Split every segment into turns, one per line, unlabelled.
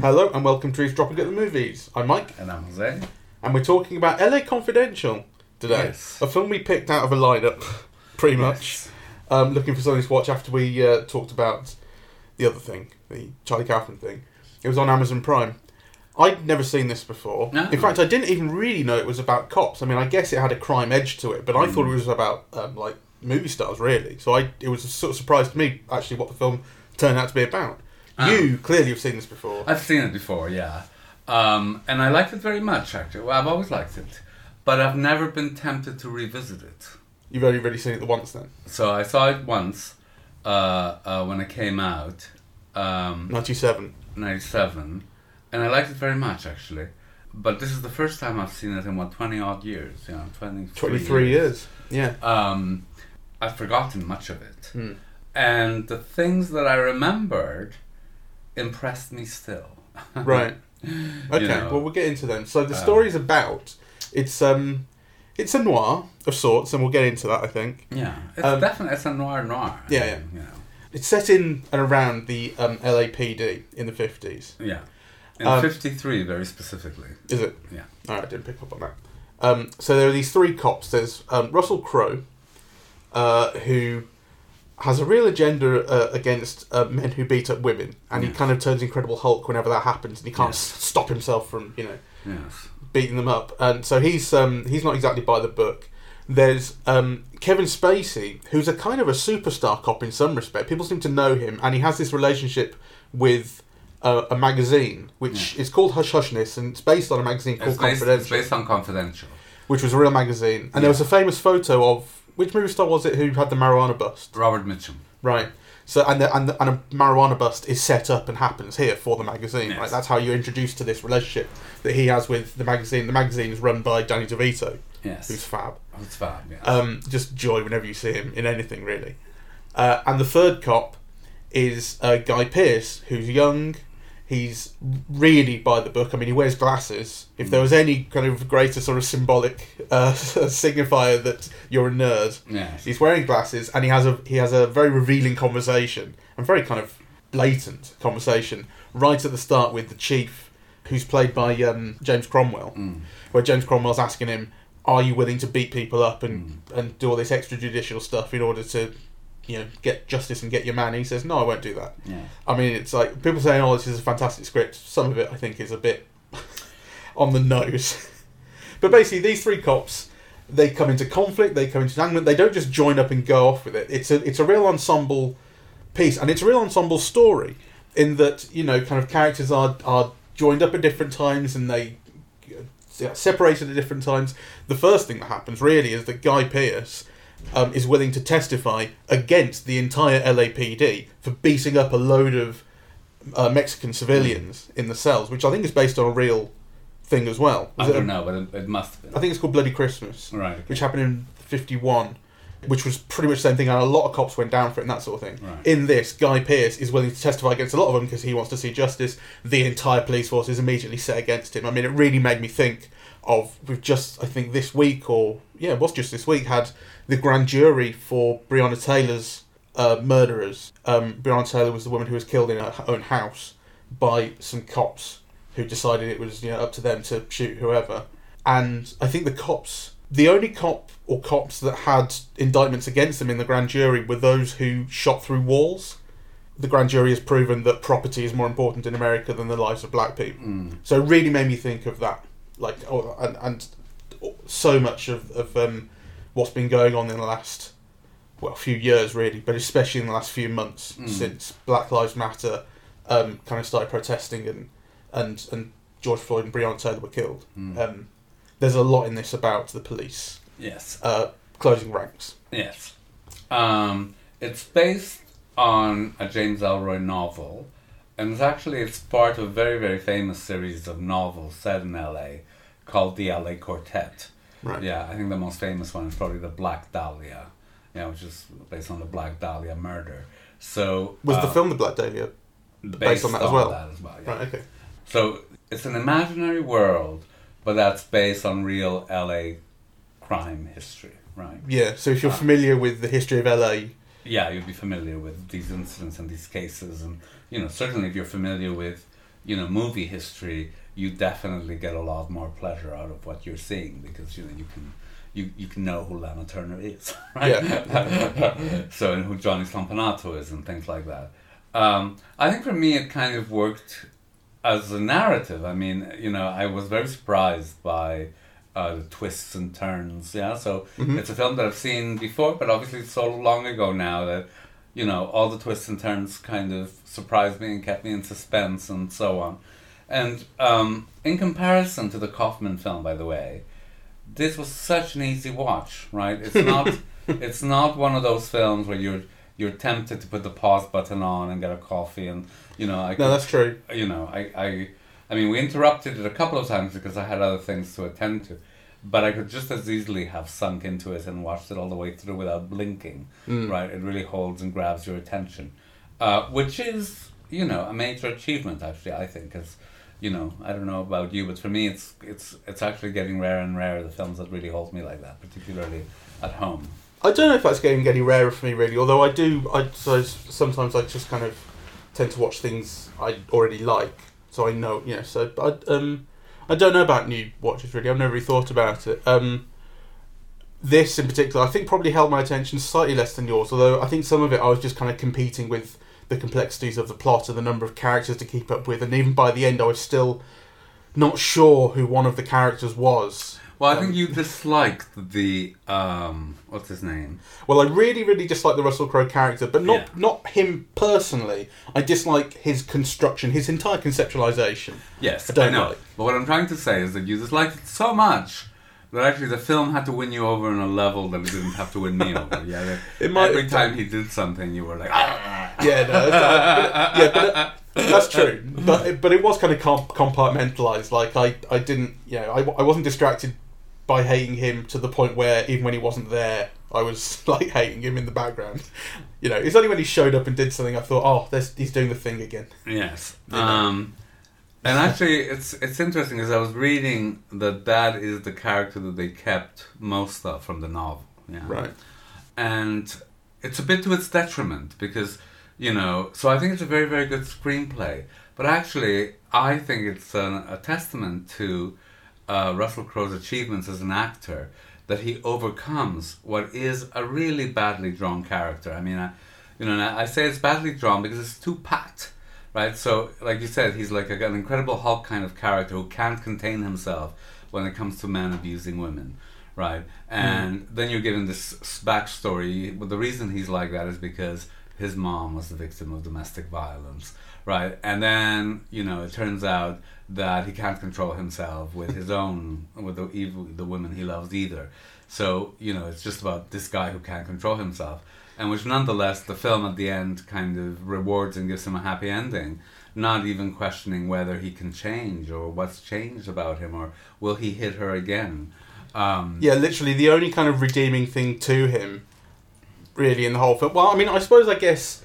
Hello and welcome to Eavesdropping at the Movies. I'm Mike,
And I'm Jose.
and we're talking about LA Confidential today.
Yes.
A film we picked out of a lineup, pretty much. Um, looking for something to watch after we uh, talked about the other thing, the Charlie Kaufman thing. It was on Amazon Prime. I'd never seen this before.
No.
In fact, I didn't even really know it was about cops. I mean, I guess it had a crime edge to it, but I thought it was about um, like movie stars, really. So I, it was a sort of surprise to me actually what the film turned out to be about.
Ah.
You clearly have seen this before.
I've seen it before, yeah. Um, and I liked it very much, actually. Well, I've always liked it. But I've never been tempted to revisit it.
You've only really seen it the once then.
So I saw it once uh, uh, when it came out, um,
97.
97. And I liked it very much, actually. But this is the first time I've seen it in, what, 20 odd years? You know, 23,
23 years. Yeah.
Um, I've forgotten much of it.
Hmm.
And the things that I remembered impressed me still.
Right. Okay.
know.
well, we'll get into them. So the
Um,
story's about it's um it's a noir of sorts, and we'll get into that. I think
Yeah, it's
Um,
definitely it's a noir noir.
Yeah, yeah.
You know,
it's set in and around the um, LAPD in the fifties.
yeah. In
Um,
'53, very specifically.
Is it?
Yeah.
All right, I didn't pick up on that. Um, so there are these three cops. There's um, Russell Crowe, uh, who has a real agenda uh, against uh, men who beat up women, and he kind of turns Incredible Hulk whenever that happens, and he can't
Yes.
stop himself from you know
Yes.
beating them up. And so he's um, he's not exactly by the book. There's um, Kevin Spacey, who's a kind of a superstar cop in some respect. People seem to know him, and he has this relationship with uh, a magazine which is called Hush Hushness, and it's based on a magazine called
It's based, it's based on Confidential.
which was a real magazine. And there was a famous photo of which movie star was it who had the marijuana bust?
Robert Mitchum.
Right. So and the, and the, and a marijuana bust is set up and happens here for the magazine.
Yes.
Right. That's how you're introduced to this relationship that he has with the magazine. The magazine is run by Danny DeVito,
Yes.
who's fab.
It's fab. Yes.
Um, just joy whenever you see him in anything really. Uh, and the third cop is uh, Guy Pearce, who's young. He's really by the book. I mean, he wears glasses. If there was any kind of greater sort of symbolic uh, signifier that you're a nerd,
yes.
He's wearing glasses and he has a he has a very revealing conversation and very kind of blatant conversation right at the start with the chief, who's played by um, James Cromwell,
Mm.
where James Cromwell's asking him, "Are you willing to beat people up and
Mm.
and do all this extrajudicial stuff in order to, you know, get justice and get your man?" And he says, "No, I won't do that."
Yes.
I mean, it's like people saying, "Oh, this is a fantastic script." Some of it, I think, is a bit on the nose. but basically, these three cops, they come into conflict, they come into entanglement. They don't just join up and go off with it. It's a it's a real ensemble piece, and it's a real ensemble story in that you know, kind of characters are are joined up at different times and they uh, separated at different times. The first thing that happens really is that Guy Pearce um, is willing to testify against the entire LAPD for beating up a load of uh, Mexican civilians in the cells, which I think is based on a real thing as well.
I
Was it
don't
a-
know, but it, it must have been.
I think it's called Bloody Christmas,
Right. okay.
which happened in '51, which was pretty much the same thing, and a lot of cops went down for it and that sort of thing.
Right.
In this, Guy Pearce is willing to testify against a lot of them because he wants to see justice. The entire police force is immediately set against him. I mean, it really made me think of we've just I think this week or yeah, it was just this week had the grand jury for Breonna Taylor's uh, murderers. Um, Breonna Taylor was the woman who was killed in her own house by some cops who decided it was you know up to them to shoot whoever. And I think the cops, the only cop or cops that had indictments against them in the grand jury were those who shot through walls. The grand jury has proven that property is more important in America than the lives of black people.
Mm.
So it really made me think of that, like, oh, and, and so much of, of um, what's been going on in the last, well, few years really, but especially in the last few months
Mm.
since Black Lives Matter um, kind of started protesting and and and George Floyd and Breonna Taylor were killed.
Mm.
Um, there's a lot in this about the police
yes.
uh, closing ranks.
Yes. Um, it's based on a James Ellroy novel, and it's actually it's part of a very very famous series of novels set in L.A. called the L.A. Quartet.
Right.
Yeah, I think the most famous one is probably the Black Dahlia, yeah, which is based on the Black Dahlia murder. So
Was
uh,
the film The Black Dahlia? based on that as well?
that as well, yeah.
Right. Okay.
So it's an imaginary world, but that's based on real LA crime history, right?
Yeah, so if you're familiar with the history of LA,
yeah, you'll be familiar with these incidents and these cases, and you know certainly if you're familiar with you know movie history, you definitely get a lot more pleasure out of what you're seeing because you know you can you, you can know who Lana Turner is, right?
Yeah.
so and who Johnny Stompanato is and things like that. Um, I think for me it kind of worked as a narrative. I mean, you know, I was very surprised by uh, the twists and turns. Yeah, so
Mhm.
it's a film that I've seen before, but obviously it's so long ago now that you know all the twists and turns kind of surprised me and kept me in suspense and so on. And um, in comparison to the Kaufman film, by the way, this was such an easy watch. Right? It's not. it's not one of those films where you're you're tempted to put the pause button on and get a coffee and you know I
no, that's true.
you know, I, I, I mean, we interrupted it a couple of times because I had other things to attend to, but I could just as easily have sunk into it and watched it all the way through without blinking.
Mm.
Right? It really holds and grabs your attention, uh, which is, you know, a major achievement. Actually, I think, because, you know, I don't know about you, but for me, it's it's it's actually getting rarer and rarer the films that really hold me like that, particularly at home.
I don't know if that's getting any rarer for me, really. Although I do, I so sometimes I just kind of tend to watch things I already like, so I know, you know. So, but I, um, I don't know about new watches really. I've never really thought about it. Um, this in particular, I think probably held my attention slightly less than yours. Although I think some of it I was just kind of competing with the complexities of the plot and the number of characters to keep up with, and even by the end, I was still not sure who one of the characters was.
Well, I
Um,
think you disliked the um, what's his name?
Well, I really, really dislike the Russell Crowe character, but not
Yeah.
not him personally. I dislike his construction, his entire conceptualization.
Yes,
I don't
I know.
like.
But what I'm trying to say is that you disliked it so much that actually the film had to win you over on a level that it didn't have to win me over. Yeah,
It might
every time he did something, you were like, ah.
Yeah, no, that's, yeah, but uh, that's true. But it- but it was kind of comp- compartmentalized. Like I, I didn't, you know, I, I wasn't distracted by hating him to the point where even when he wasn't there, I was like hating him in the background. You know, it's only when he showed up and did something I thought, oh, he's doing the thing again.
Yes.
You know.
Um, and actually, it's it's interesting because I was reading that that is the character that they kept most of from the novel. Yeah.
Right.
and it's a bit to its detriment because you know so i think it's a very very good screenplay but actually i think it's an, a testament to uh, russell crowe's achievements as an actor that he overcomes what is a really badly drawn character i mean I, you know and I, I say it's badly drawn because it's too pat right so like you said he's like a, an incredible hulk kind of character who can't contain himself when it comes to men abusing women right? Hmm. And then you're given this backstory. But the reason he's like that is because his mom was the victim of domestic violence, right? And then you know it turns out that he can't control himself with his own with the evil the women he loves either. So you know it's just about this guy who can't control himself, and which nonetheless the film at the end kind of rewards and gives him a happy ending. Not even questioning whether he can change or what's changed about him or will he hit her again. Um,
Yeah, literally the only kind of redeeming thing to him, really, in the whole film. Well, I mean, I suppose I guess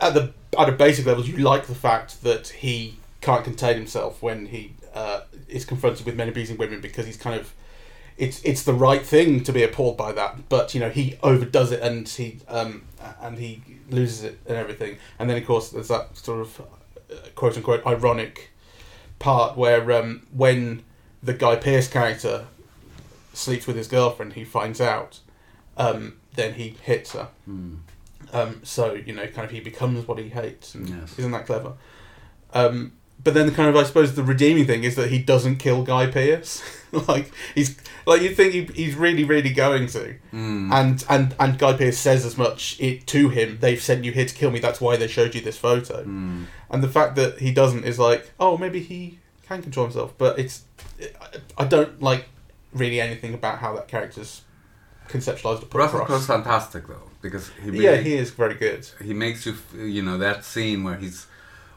at the at a basic level, you like the fact that he can't contain himself when he uh, is confronted with men abusing women because he's kind of it's it's the right thing to be appalled by that, but you know he overdoes it and he um, and he loses it and everything. And then of course there's that sort of uh, quote unquote ironic part where um, when the Guy Pearce character sleeps with his girlfriend, he finds out, um, then he hits her.
mm,
Um, so you know, kind of he becomes what he hates. And
Yes.
Isn't that clever? Um, but then, kind of, I suppose the redeeming thing is that he doesn't kill Guy Pearce. like he's like you think he, he's really, really going to,
mm,
and and and Guy Pearce says as much it to him. They've sent you here to kill me. That's why they showed you this photo.
mm.
And the fact that he doesn't is like, oh, maybe he can control himself. But it's, I- I don't like really anything about how that character's conceptualized or put
Russell
across.
Crowe's fantastic though because he really,
yeah, he is very good.
he makes you you know that scene where he's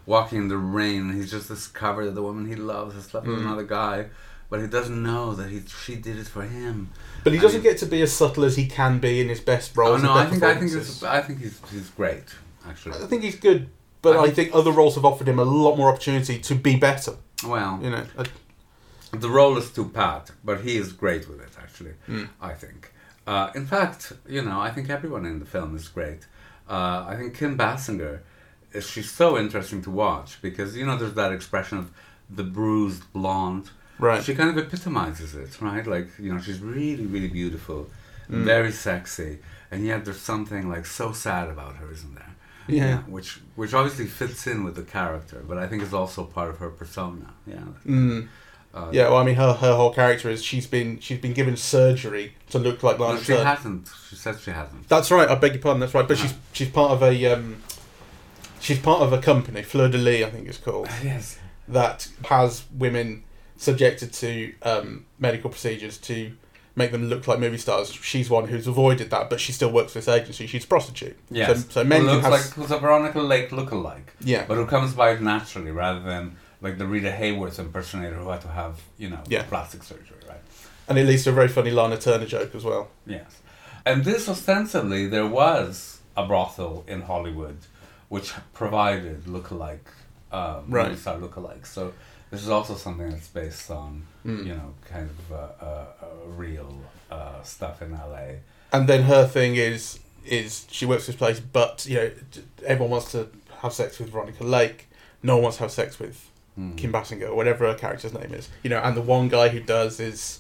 walking in the rain and he's just discovered that the woman he loves has slept with
Mm.
another guy, but he doesn't know that he she did it for him.
But he doesn't
mean-
get to be as subtle as he can be in his best roles.
Oh
no,
I think I think it's, I think he's he's great actually.
I think he's good, but
I
I
think-
think other roles have offered him a lot more opportunity to be better.
Well,
You know, I-
the role is too pat, but he is great with it actually.
Mm.
I think. Uh, in fact, you know, I think everyone in the film is great. Uh, I think Kim Basinger, she's so interesting to watch because you know there's that expression of the bruised blonde.
Right.
She kind of epitomizes it, right? Like you know, she's really, really beautiful,
Mm.
very sexy, and yet there's something like so sad about her, isn't there?
Yeah.
which which obviously fits in with the character, but I think is also part of her persona. Yeah.
Mm.
Uh,
Yeah, well, I mean, her her whole character is she's been she's been given surgery to look like
No, she hasn't. She says she hasn't.
That's right. I beg your pardon. That's right. But she's she's part of a um, she's part of a company, Fleur de Lis, I think it's called,
Yes.
that has women subjected to um, medical procedures to make them look like movie stars. She's one who's avoided that, but she still works for this agency. She's a prostitute.
Yes.
So, so men
who looks
have
like who's a Veronica Lake lookalike,
yeah.
but who comes by it naturally rather than like the Rita Hayworth impersonator who had to have you know
Yeah.
plastic surgery, right?
And it leads to a very funny Lana Turner joke as well.
Yes. And this ostensibly there was a brothel in Hollywood which provided lookalike um,
Right.
movie star lookalikes. So this is also something that's based on
Mm.
you know kind of uh, uh, uh, real uh, stuff in LA.
And then her thing is is she works this place, but you know everyone wants to have sex with Veronica Lake. No one wants to have sex with
Mm.
Kim Basinger or whatever her character's name is. You know, and the one guy who does is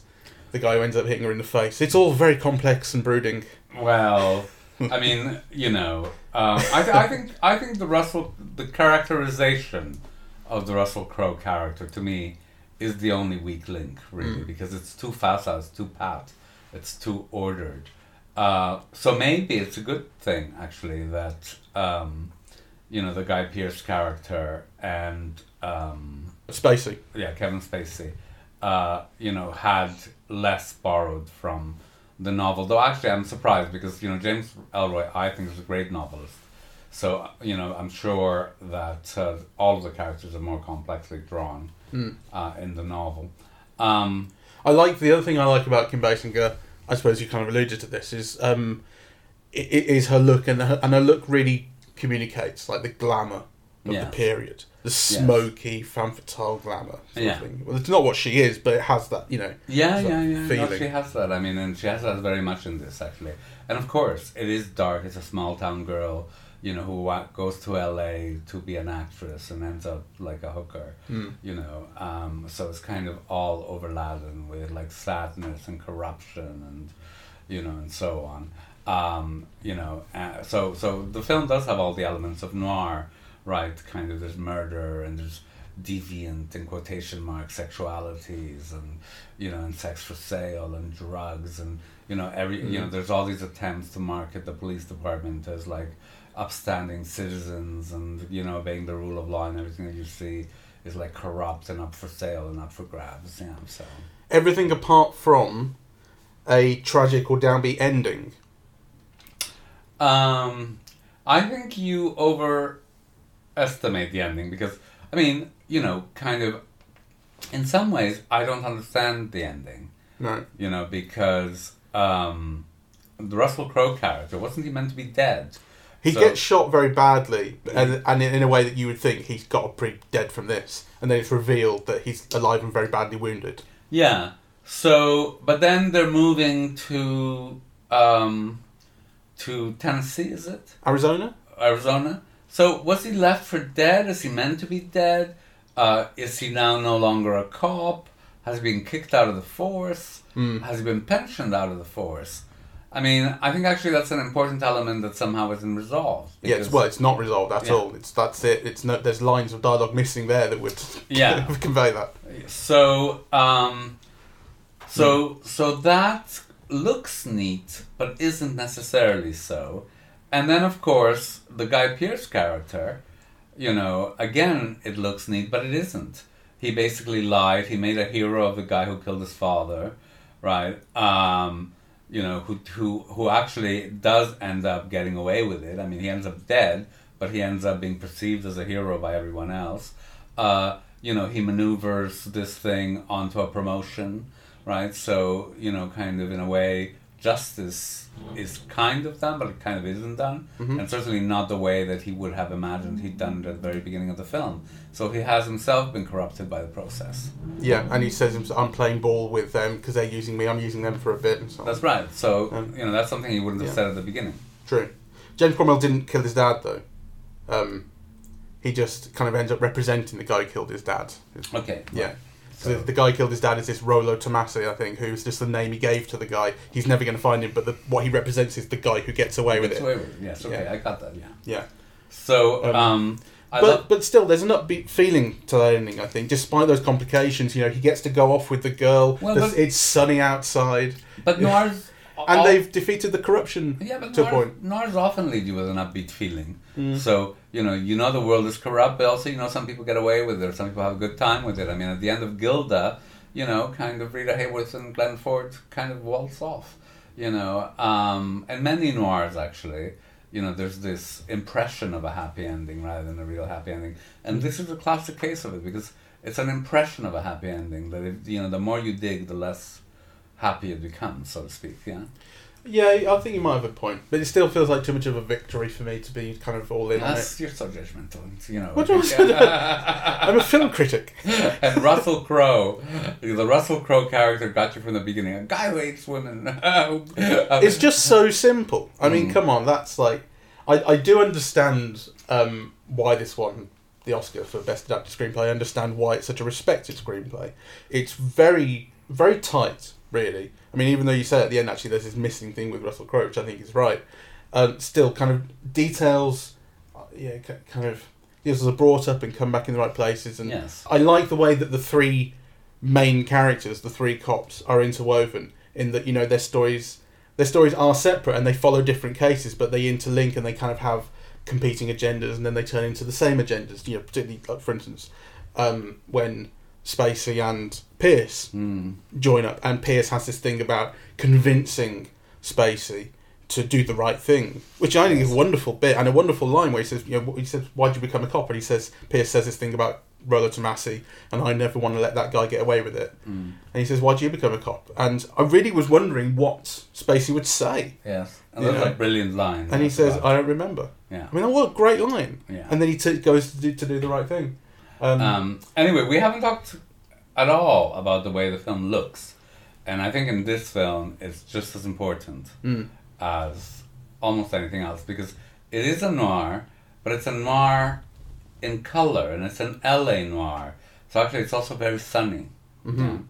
the guy who ends up hitting her in the face. It's all very complex and brooding.
Well, I mean, you know, um, I, th- I think I think the Russell the characterization of the Russell Crowe character to me is the only weak link, really,
Mm.
because it's too facile, it's too pat, it's too ordered. Uh, so maybe it's a good thing actually that um, you know the Guy Pearce character and um,
Spacey.
yeah, Kevin Spacey, uh, you know, had less borrowed from the novel. Though actually, I'm surprised because you know James Ellroy, I think, is a great novelist. So you know, I'm sure that uh, all of the characters are more complexly drawn
Mm.
uh, in the novel. Um,
I like the other thing I like about Kim Basinger. I suppose you kind of alluded to this is um, it, it is her look and her, and her look really communicates like the glamour of the period, the smoky femme fatale glamour.
Yeah.
thing. Well, it's not what she is, but it has that. You know.
Yeah, yeah, yeah. No, she has that. I mean, and she has that very much in this actually. And of course, it is dark. It's a small town girl, you know, who goes to L.A. to be an actress and ends up like a hooker.
Mm.
You know, um, so it's kind of all overladen with like sadness and corruption and, you know, and so on. Um, you know, uh, so so the film does have all the elements of noir, right? Kind of there's murder and there's deviant in quotation marks sexualities and you know and sex for sale and drugs and you know every you know
Mhm.
there's all these attempts to market the police department as like upstanding citizens and you know obeying the rule of law and everything that you see is like corrupt and up for sale and up for grabs yeah so
Everything apart from a tragic or downbeat ending.
Um, I think you overestimate the ending because, I mean, you know, kind of, in some ways, I don't understand the ending,
No.
you know, because um, the Russell Crowe character, wasn't he meant to be dead?
He
So-
gets shot very badly, and, and in a way that you would think he's got to be dead from this, and then it's revealed that he's alive and very badly wounded.
Yeah. So, but then they're moving to um, to Tennessee, is it?
Arizona?
Arizona. So was he left for dead? Is he meant to be dead? Uh, is he now no longer a cop? Has he been kicked out of the force?
Mm.
Has he been pensioned out of the force? I mean, I think actually that's an important element that somehow isn't resolved.
Yeah, it's, well, it's not resolved at
Yeah.
all. It's that's it. It's no, there's lines of dialogue missing there that would
Yeah.
convey that.
So, um, so, so that looks neat, but isn't necessarily so. And then, of course, the Guy Pearce character, you know, again, it looks neat, but it isn't. He basically lied. He made a hero of the guy who killed his father, right? Um, you know, who who who actually does end up getting away with it. I mean, he ends up dead, but he ends up being perceived as a hero by everyone else. Uh, you know, he maneuvers this thing onto a promotion, right? So, you know, kind of in a way justice is kind of done, but it kind of isn't done,
Mhm.
and certainly not the way that he would have imagined he'd done it at the very beginning of the film. So he has himself been corrupted by the process.
Yeah, and he says I'm playing ball with them because they're using me. I'm using them for a bit and so.
That's right. So
Um,
you know that's something he wouldn't have
yeah.
said at the beginning.
True. James Cromwell didn't kill his dad though. Um, he just kind of ends up representing the guy who killed his dad.
Okay.
Yeah. So
So-
the guy killed his dad is this Rollo Tomasi, I think, who's just the name he gave to the guy. He's never going to find him, but the, what he represents is the guy who gets away with
Gets
it.
away with it. Yes. Okay.
Yeah.
I got that. Yeah.
Yeah.
So
Um,
um,
but
love.
but still, there's an upbeat feeling to that ending. I think, despite those complications, you know, he gets to go off with the girl.
Well, but-
it's sunny outside,
But noirs.
And they've defeated the corruption
Yeah, but
to a
noirs,
point.
noirs often lead you with an upbeat feeling.
Mm.
So you know, you know the world is corrupt, but also you know some people get away with it, or some people have a good time with it. I mean, at the end of Gilda, you know, kind of Rita Hayworth and Glenn Ford kind of waltz off. You know, um, and many noirs actually. You know, there's this impression of a happy ending rather than a real happy ending, and this is a classic case of it because it's an impression of a happy ending. That if, you know, the more you dig, the less happy it becomes, so to speak. Yeah.
Yeah, I think you might have a point, but it still feels like too much of a victory for me to be kind of all in on it.
That's, you're so judgmental. You know.
What do say? I'm a film critic.
and Russell Crowe, the Russell Crowe character got you from the beginning. A guy who hates women.
It's just so simple. I mean,
Mm.
come on, that's like, I, I do understand um, why this won the Oscar for Best Adapted Screenplay. I understand why it's such a respected screenplay. It's very, very tight, really. I mean, even though you say at the end, actually, there's this missing thing with Russell Crowe, which I think is right. Um, still, kind of details, uh, yeah, kind of, these are brought up and come back in the right places. And
yes.
I like the way that the three main characters, the three cops, are interwoven in that you know their stories their stories are separate and they follow different cases, but they interlink and they kind of have competing agendas, and then they turn into the same agendas. You know, particularly like for instance, um, when Spacey and Pearce
Mm.
join up, and Pearce has this thing about convincing Spacey to do the right thing, which I think is a wonderful bit and a wonderful line where he says, you know, he says, "Why'd you become a cop?" And he says, Pearce says this thing about Rollo Tomasi, and I never want to let that guy get away with it.
Mm.
And he says, "Why'd you become a cop?" And I really was wondering what Spacey would say,
Yes. And that's a brilliant line.
and he says,
about-
"I don't remember."
Yeah.
I mean, what a great line!
Yeah.
And then he t- goes to do, to do the right thing. Um,
Um, anyway, we haven't talked at all about the way the film looks. And I think in this film, it's just as important
mm,
as almost anything else because it is a noir, but it's a noir in color and it's an LA noir. So actually, it's also very sunny.
mhm.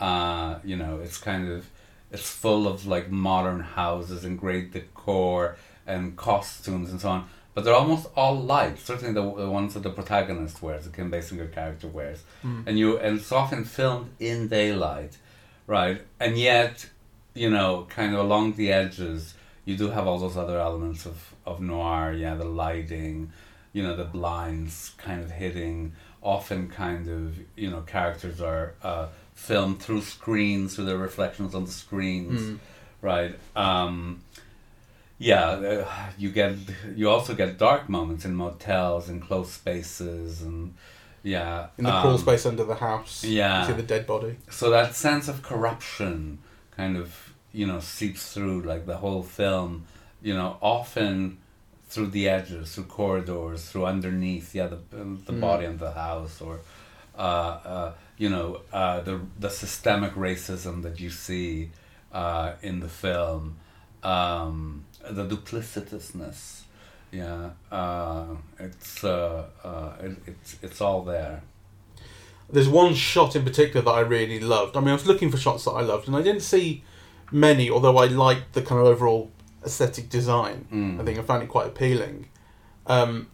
Uh, you know, it's kind of it's full of like modern houses and great decor and costumes and so on. But they're almost all light. Certainly the, the ones that the protagonist wears, the Kim Basinger character wears,
Mm.
and you and it's often filmed in daylight, right? And yet, you know, kind of along the edges, you do have all those other elements of of noir. Yeah, the lighting, you know, the blinds kind of hitting. Often, kind of, you know, characters are uh, filmed through screens, through their reflections on the screens,
Mm.
right? Um, yeah, uh, you get you also get dark moments in motels and closed spaces, and yeah,
in the crawl
um,
space under the house,
yeah.
you see the dead body.
So that sense of corruption kind of you know seeps through like the whole film, you know, often through the edges, through corridors, through underneath, yeah, the the
Mm.
body of the house, or uh, uh, you know, uh, the the systemic racism that you see uh, in the film, um, the duplicitousness. Yeah, uh, it's uh, uh, it, it's it's all there.
There's one shot in particular that I really loved. I mean, I was looking for shots that I loved, and I didn't see many. Although I liked the kind of overall aesthetic design.
Mm.
I think I found it quite appealing. Um,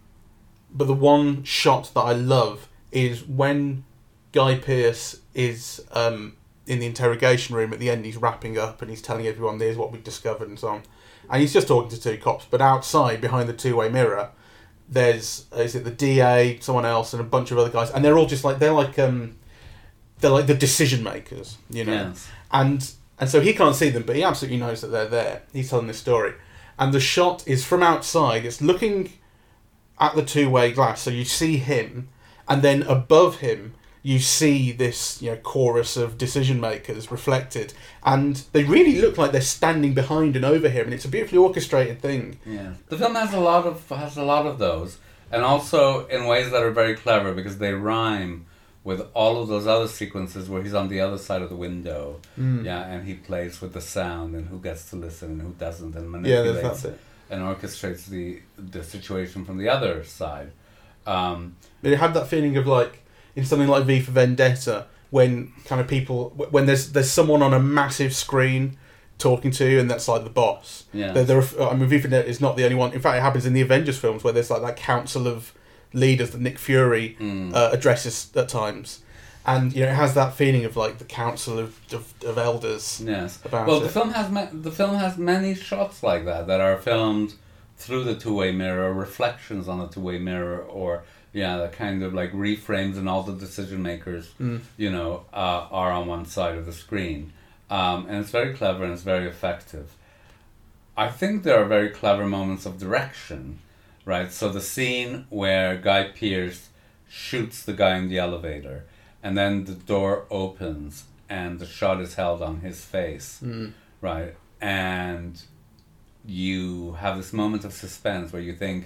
but the one shot that I love is when Guy Pearce is um, in the interrogation room at the end. He's wrapping up and he's telling everyone, "There's what we discovered," and so on. And he's just talking to two cops. But outside, behind the two-way mirror, there's is it the DA, someone else, and a bunch of other guys, and they're all just like they're like um, they're like the decision makers, you know
Yes.
and and so he can't see them, but he absolutely knows that they're there. He's telling this story, and the shot is from outside. It's looking at the two-way glass, so you see him, and then above him you see this you know chorus of decision makers reflected, and they really look like they're standing behind and over him, and it's a beautifully orchestrated thing.
Yeah, the film has a lot of has a lot of those, and also in ways that are very clever because they rhyme with all of those other sequences where he's on the other side of the window,
Mm.
yeah, and he plays with the sound and who gets to listen and who doesn't, and
Yeah,
manipulates
it.
and orchestrates the the situation from the other side. Um,
it had that feeling of like in something like V for Vendetta when kind of people when there's there's someone on a massive screen talking to you and that's like the boss.
yeah,
There, there are, I mean, V for Vendetta is not the only one. In fact, it happens in the Avengers films where there's like that council of leaders that Nick Fury
Mm.
uh, addresses at times, and you know it has that feeling of like the council of of, of elders
yes. Well,
it.
the film has ma- the film has many shots like that that are filmed through the two way mirror, reflections on the two way mirror, or yeah, the kind of like reframes and all the decision makers,
Mm.
you know, uh, are on one side of the screen, um, and it's very clever and it's very effective. I think there are very clever moments of direction, right? So the scene where Guy Pearce shoots the guy in the elevator, and then the door opens and the shot is held on his face
Mm.
right? And you have this moment of suspense where you think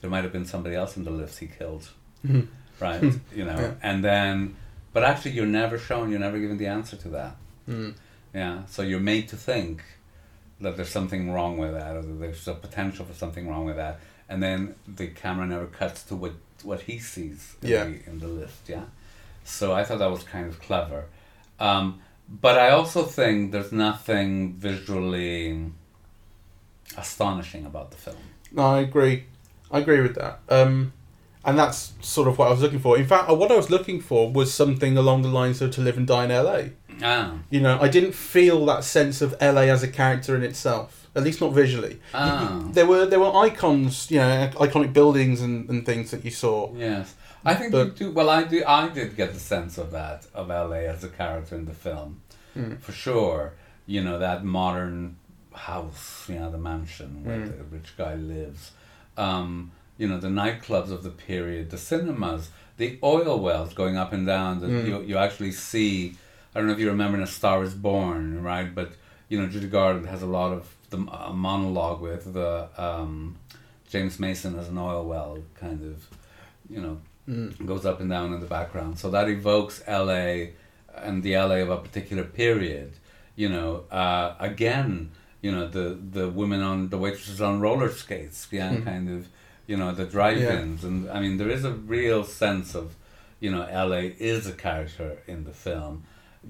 there might have been somebody else in the lift he killed. Right? you know,
Yeah.
and then, but actually, you're never shown, you're never given the answer to that.
Mm.
Yeah, so you're made to think that there's something wrong with that, or that there's a potential for something wrong with that, and then the camera never cuts to what what he sees in,
Yeah.
the, in the lift. Yeah, so I thought that was kind of clever, um, but I also think there's nothing visually astonishing about the film.
No, I agree. I agree with that. Um, and that's sort of what I was looking for. In fact, uh, what I was looking for was something along the lines of To Live and Die in LA.
Ah,
You know, I didn't feel that sense of LA as a character in itself, at least not visually.
ah,
There were there were icons, you know, iconic buildings and, and things that you saw.
yes. I think
But-
you do. Well, I do. I did get the sense of that of LA as a character in the film.
Mm.
for sure. You know that modern house, you know the mansion where
Mm.
the rich guy lives. Um, you know the nightclubs of the period, the cinemas, the oil wells going up and down. That
Mm.
you you actually see. I don't know if you remember in A Star Is Born, right? But you know Judy Garland has a lot of the a monologue with the um, James Mason as an oil well, kind of, you know,
Mm.
goes up and down in the background. So that evokes LA and the LA of a particular period. You know, uh, again, you know the the women on the waitresses on roller skates, yeah,
Mhm.
kind of, you know, the drive-ins, and I mean there is a real sense of, you know, LA is a character in the film.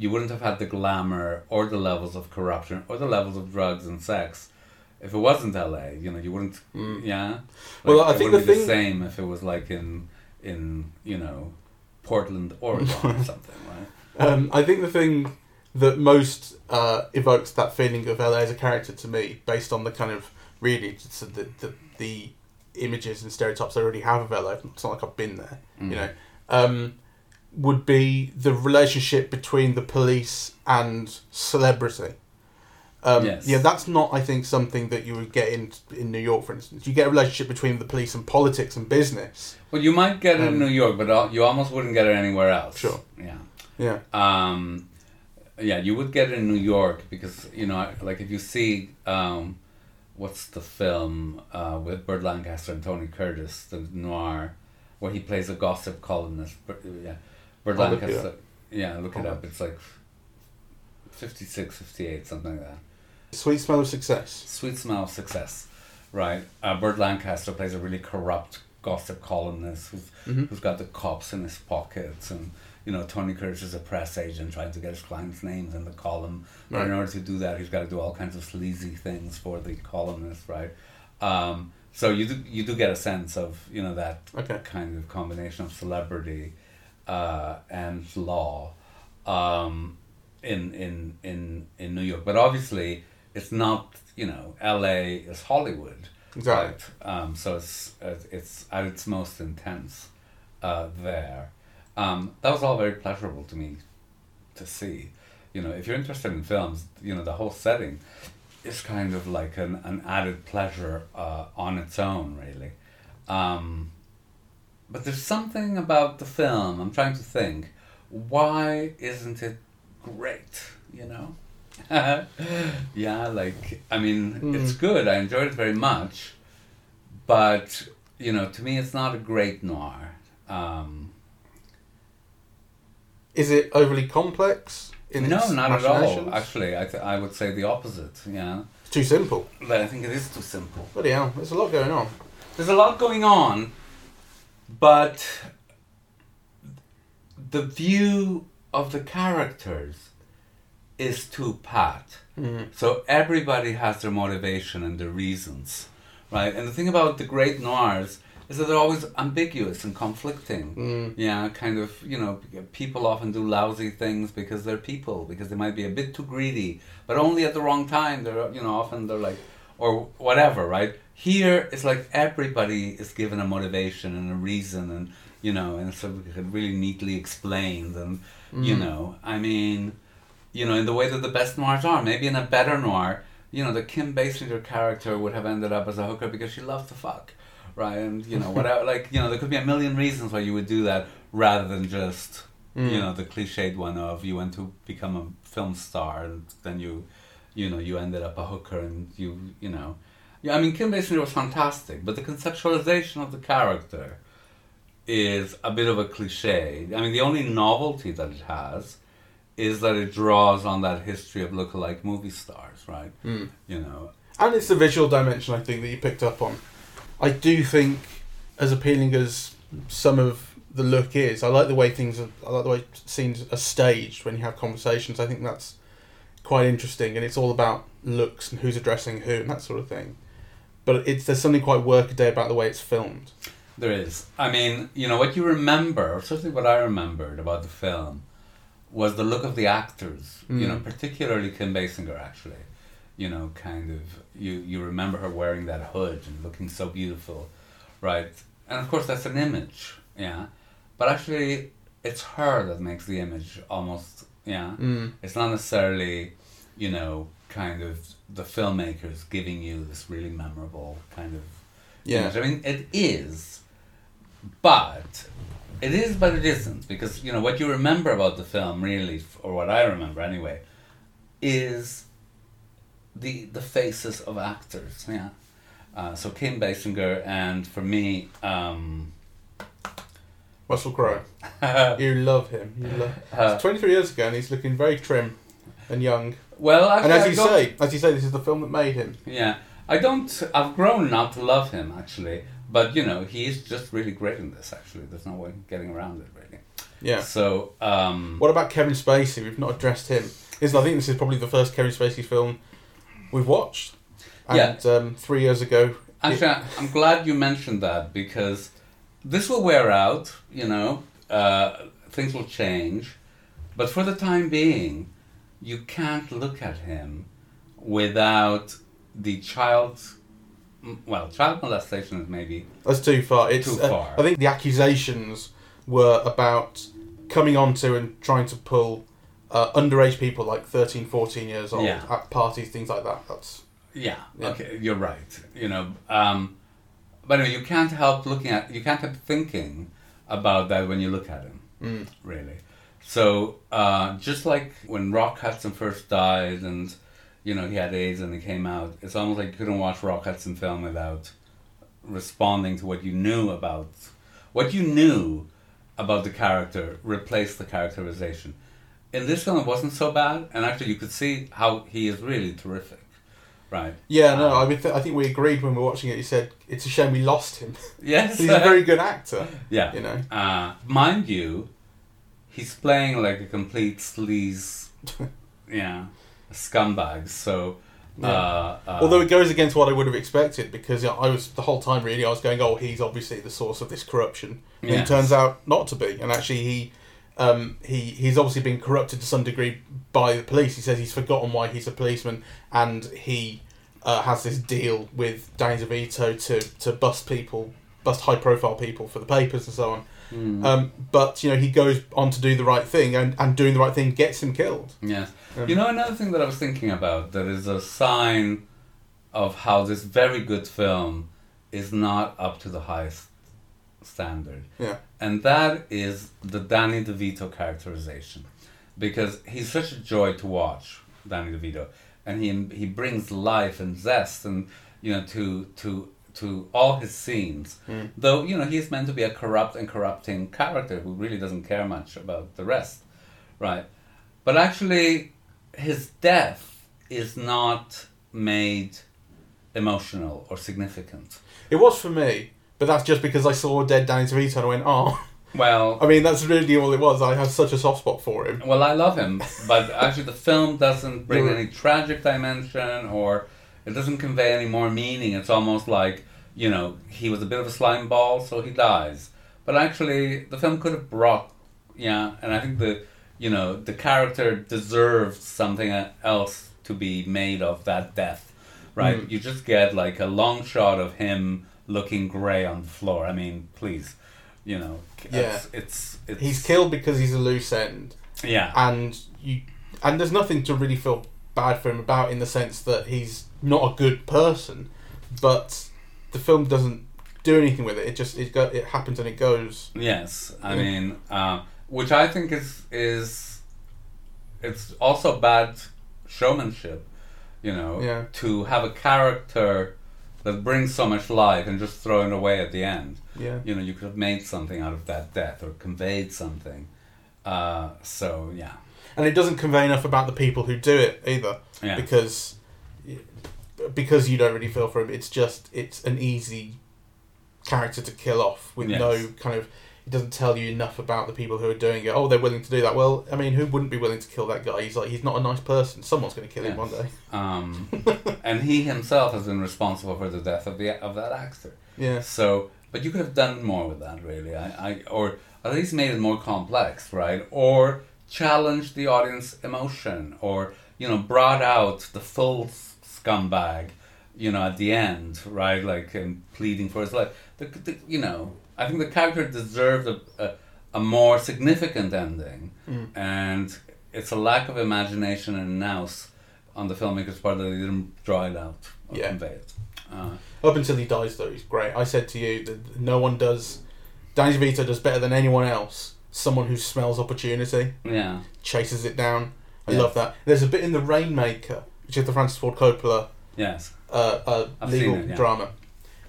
You wouldn't have had the glamour or the levels of corruption or the levels of drugs and sex if it wasn't LA. You know, you wouldn't,
Mm.
yeah.
Well, I
it
think
wouldn't
the
be
thing-
same if it was like in in you know Portland, Oregon, or something, right?
Um, I think the thing that most uh, evokes that feeling of LA as a character to me, based on the kind of really the, the, the images and stereotypes I already have of LA, it's not like I've been there,
Mm.
you know, um, would be the relationship between the police and celebrity. Um,
Yes.
Yeah, that's not, I think, something that you would get in in New York, for instance. You get a relationship between the police and politics and business.
Well, you might get it in
Um,
New York, but you almost wouldn't get it anywhere else.
Sure.
Yeah.
Yeah.
Um, yeah, you would get it in New York because you know, like if you see, um, what's the film uh, with Burt Lancaster and Tony Curtis, the noir, where he plays a gossip columnist. Burt, yeah, Burt
I'll look it
Lancaster. Yeah, look it up. It's like 56, 58, something like that.
Sweet smell of success.
Sweet Smell of Success, right? Uh, Burt Lancaster plays a really corrupt gossip columnist who's,
Mhm.
who's got the cops in his pockets, and you know Tony Curtis is a press agent trying to get his clients' names in the column. But in order to do that, he's got to do all kinds of sleazy things for the columnist, right? Um, so you do you do get a sense of you know that
Okay.
kind of combination of celebrity uh, and law um, in in in in New York. But obviously, it's not you know L.A. is Hollywood,
Exactly.
right? Um, so it's it's at its most intense uh, there. Um, that was all very pleasurable to me to see. You know, if you're interested in films, you know the whole setting is kind of like an, an added pleasure uh, on its own, really. Um, but there's something about the film, I'm trying to think, why isn't it great? You know. yeah, like I mean, it's good. I enjoyed it very much, but you know, to me, it's not a great noir. Um,
Is it overly complex? In
no, not at all. Actually, I th- I would say the opposite. Yeah,
It's too simple.
but I think it is too simple.
Bloody hell, there's a lot going on.
There's a lot going on, but the view of the characters is too pat. Mm-hmm. So everybody has their motivation and their reasons, right? And the thing about the great noirs is that they're always ambiguous and conflicting. Mm. Yeah, kind of, you know, people often do lousy things because they're people, because they might be a bit too greedy, but only at the wrong time. They're, you know, often they're like, or whatever, right? Here, it's like everybody is given a motivation and a reason, and you know, and of really neatly explained, and you mm. know, I mean, you know, in the way that the best noirs are. Maybe in a better noir, you know, the Kim Basinger character would have ended up as a hooker because she loved to fuck, right? And you know, whatever, like you know, there could be a million reasons why you would do that rather than just you mm. know the cliched one of you went to become a film star and then you you know you ended up a hooker and you you know. Yeah i mean kim basinger was fantastic but the conceptualization of the character is a bit of a cliche. I mean the only novelty that it has is that it draws on that history of lookalike movie stars right? Mm. You know.
And it's the visual dimension, I think, that you picked up on. I do think, as appealing as some of the look is, I like the way things are, I like the way scenes are staged when you have conversations. I think that's quite interesting, and it's all about looks and who's addressing who and that sort of thing. But it's there's something quite workaday about the way it's filmed.
There is. I mean, you know, what you remember, or certainly what I remembered about the film, was the look of the actors. You hmm. know, particularly Kim Basinger, actually. You know, kind of, you, you remember her wearing that hood and looking so beautiful, right? And of course, that's an image, yeah. But actually, it's her that makes the image almost, yeah. Mm. It's not necessarily, you know, kind of the filmmakers giving you this really memorable kind of
Yeah.
image. I mean, it is, but it is, but it isn't because you know what you remember about the film, really, or what I remember anyway, is the the faces of actors. Yeah. Uh, so Kim Basinger and for me, um,
Russell Crowe, you love him. You love.
Uh,
it's 23 years ago, and he's looking very trim and young.
well, actually,
And as
I
you say, as you say, this is the film that made him.
Yeah, I don't. I've grown not to love him actually, but you know he's just really great in this. Actually, there's no way getting around it really.
Yeah.
So um,
What about Kevin Spacey? We've not addressed him. This, I think this is probably the first Kevin Spacey film we've watched. And um, three years ago.
actually, I'm glad you mentioned that because this will wear out. You know, uh, things will change, but for the time being, you can't look at him without the child. Well, child molestation is maybe
That's too far. It's
Too
uh,
far.
I think the accusations were about coming onto and trying to pull uh, underage people, like 13, 14 years old,
Yeah.
at parties, things like that. That's
Yeah,
Yeah.
okay, you're right. You know, um, but anyway, you can't help looking at, you can't help thinking about that when you look at him,
Mm.
really. So, uh, just like when Rock Hudson first died and, you know, he had AIDS and he came out, it's almost like you couldn't watch Rock Hudson film without responding to what you knew about, what you knew about the character, replace the characterization. In this film, it wasn't so bad, and actually, you could see how he is really terrific, right?
yeah. No,
Um,
I mean, th- I think we agreed when we were watching it. You said it's a shame we lost him.
Yes,
He's a very good actor.
yeah.
You know.
Uh, mind you, he's playing like a complete sleaze, yeah, scumbag. So, uh, uh,
Although it goes against what I would have expected, because you know, I was the whole time really I was going, oh, he's obviously the source of this corruption. And
Yes.
it turns out not to be, and actually he, um, he he's obviously been corrupted to some degree by the police. He says he's forgotten why he's a policeman, and he uh, has this deal with Danny DeVito to to bust people, bust high profile people for the papers and so on.
mm,
Um, but you know he goes on to do the right thing, and, and doing the right thing gets him killed.
yes.
um,
you know, another thing that I was thinking about that is a sign of how this very good film is not up to the highest standard.
Yeah.
And that is the Danny DeVito characterization. Because he's such a joy to watch, Danny DeVito. And he he brings life and zest and you know to to to all his scenes.
Mm.
Though, you know, he's meant to be a corrupt and corrupting character who really doesn't care much about the rest. Right. But actually his death is not made emotional or significant.
It was for me, but that's just because I saw dead Danny DeVito and I went, oh.
Well,
I mean, that's really all it was. I have such a soft spot for him.
Well, I love him, but actually, the film doesn't bring any tragic dimension or it doesn't convey any more meaning. It's almost like, you know, he was a bit of a slime ball, so he dies. But actually, the film could have brought, yeah, and I think the, you know, the character deserves something else to be made of that death, right?
Mm.
You just get like a long shot of him looking grey on the floor. I mean, please, you know, it's, it's, it's
He's killed because he's a loose end,
yeah.
and you, and there's nothing to really feel bad for him about in the sense that he's not a good person, but the film doesn't do anything with it. It just it go, it happens and it goes.
Yes, I
Yeah.
mean, uh, which I think is is it's also bad showmanship, you know,
Yeah.
to have a character that brings so much life and just throw it away at the end.
Yeah.
You know, you could have made something out of that death or conveyed something. Uh, so yeah,
and it doesn't convey enough about the people who do it either
yeah,
because because you don't really feel for him it's just it's an easy character to kill off with
Yes.
no kind of it doesn't tell you enough about the people who are doing it oh they're willing to do that well i mean who wouldn't be willing to kill that guy he's like he's not a nice person someone's going to kill him one day
um, and he himself has been responsible for the death of the of that actor.
yeah
So, but you could have done more with that, really. I, I, or at least made it more complex, right? Or challenged the audience emotion, or you know, brought out the full scumbag, you know, at the end, right? Like um, pleading for his life. The, the, you know, I think the character deserved a, a, a more significant ending,
Mm.
and it's a lack of imagination and nous on the filmmaker's part that they didn't draw it out or
Yeah.
convey it. Uh,
up until he dies though he's great i said to you that no one does danny DeVito does better than anyone else someone who smells opportunity
yeah.
chases it down i
Yeah.
love that there's a bit in the rainmaker which is the francis ford coppola
Yes.
uh, uh, legal
it, yeah.
drama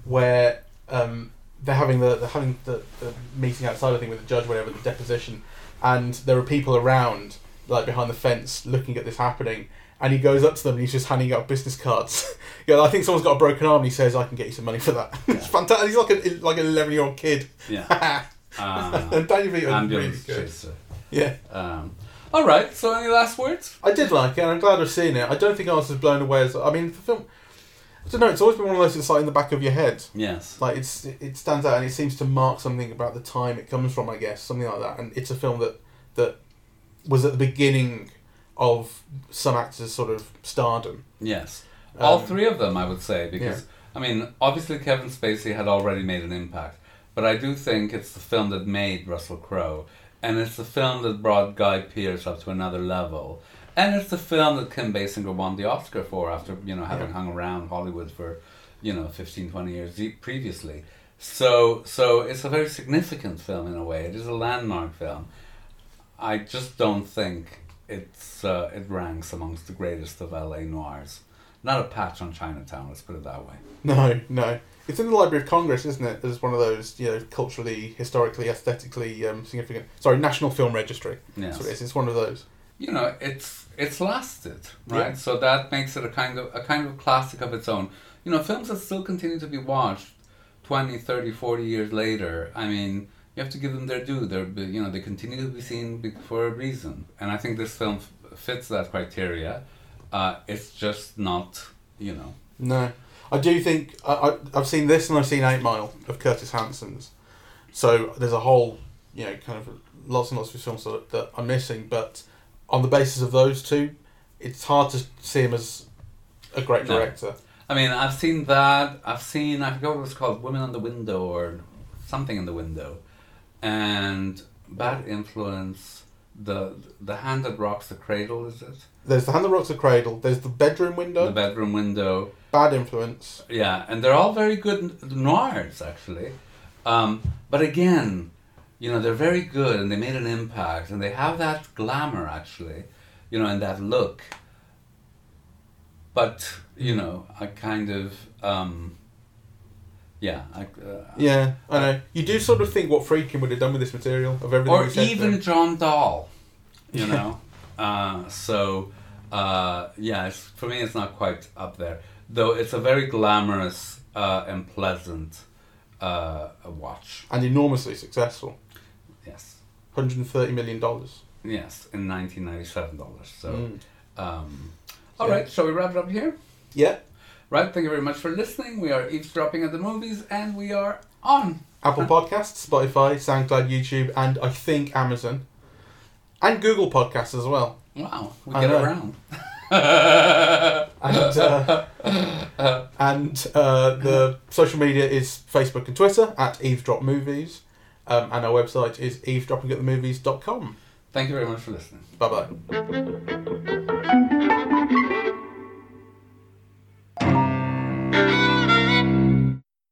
where um, they're having the they're having the, the meeting outside I think with the judge whatever the deposition and there are people around like behind the fence looking at this happening and he goes up to them and he's just handing out business cards yeah I think someone's got a broken arm and he says I can get you some money for that it's fantastic he's like a like an 11 year old kid
Yeah. Uh,
and is really
ambulance
good
chaser.
yeah
Um, all right. So, any last words?
I did like it, and I'm glad I've seen it. I don't think I was as blown away as I mean the film. I don't know. It's always been one of those that's like in the back of your head.
Yes.
Like it's it stands out and it seems to mark something about the time it comes from. I guess something like that. And it's a film that that was at the beginning of some actors' sort of stardom.
Yes. All
Um,
three of them, I would say, because I mean, obviously Kevin Spacey had already made an impact, but I do think it's the film that made Russell Crowe, and it's the film that brought Guy Pearce up to another level, and it's the film that Kim Basinger won the Oscar for after you know having
Yeah.
hung around Hollywood for you know 15, 20 years previously. So, so it's a very significant film in a way. It is a landmark film. I just don't think it's uh, it ranks amongst the greatest of LA noirs. Not a patch on Chinatown. Let's put it that way.
No, no. It's in the Library of Congress, isn't it? As one of those, you know, culturally, historically, aesthetically um, significant. Sorry, National Film Registry.
Yes.
That's it is. It's one of those.
You know, it's it's lasted, right?
Yeah.
So that makes it a kind of a kind of classic of its own. You know, films that still continue to be watched 20, 30, 40 years later. I mean, you have to give them their due. They're you know, they continue to be seen for a reason. And I think this film f- fits that criteria. Uh, it's just not, you know,
No, I do think I, I I've seen this and I've seen Eight Mile of Curtis Hanson's. So there's a whole, you know, kind of lots and lots of films that, that I'm missing. But on the basis of those two, it's hard to see him as a great
No.
director.
I mean, I've seen that. I've seen, I forgot what it was called, Women on the Window or something in the window. And Bad Influence, the the Hand That Rocks the Cradle, is it?
There's the Hand That Rocks the Cradle. There's the Bedroom Window.
The Bedroom Window.
Bad Influence.
Yeah, and they're all very good n- noirs, actually. Um, but again, you know, they're very good and they made an impact and they have that glamour actually, you know, and that look. But, you know, I kind of, um, yeah. I, uh,
Yeah, I know. You do sort of think what Friedkin would have done with this material of everything.
or
we said to
even. John Dahl, you know. Uh, so uh, yeah, it's, for me, it's not quite up there. Though it's a very glamorous uh, and pleasant uh, watch.
and enormously successful.
Yes,
Hundred and thirty million dollars.
yes, in nineteen ninety seven dollars. So,
Mm.
um, all
Yeah.
right, shall we wrap it up here?
Yeah.
Right, thank you very much for listening. We are eavesdropping at the movies, and we are on.
Apple Podcasts, Spotify, SoundCloud, YouTube, and I think Amazon, and Google Podcasts as well.
Wow, we
I
get
know.
around.
And uh, and uh, the social media is Facebook and Twitter at Eavesdrop Movies, um, and our website is eavesdroppingatthemovies.com.
Thank you very much for listening.
Bye bye.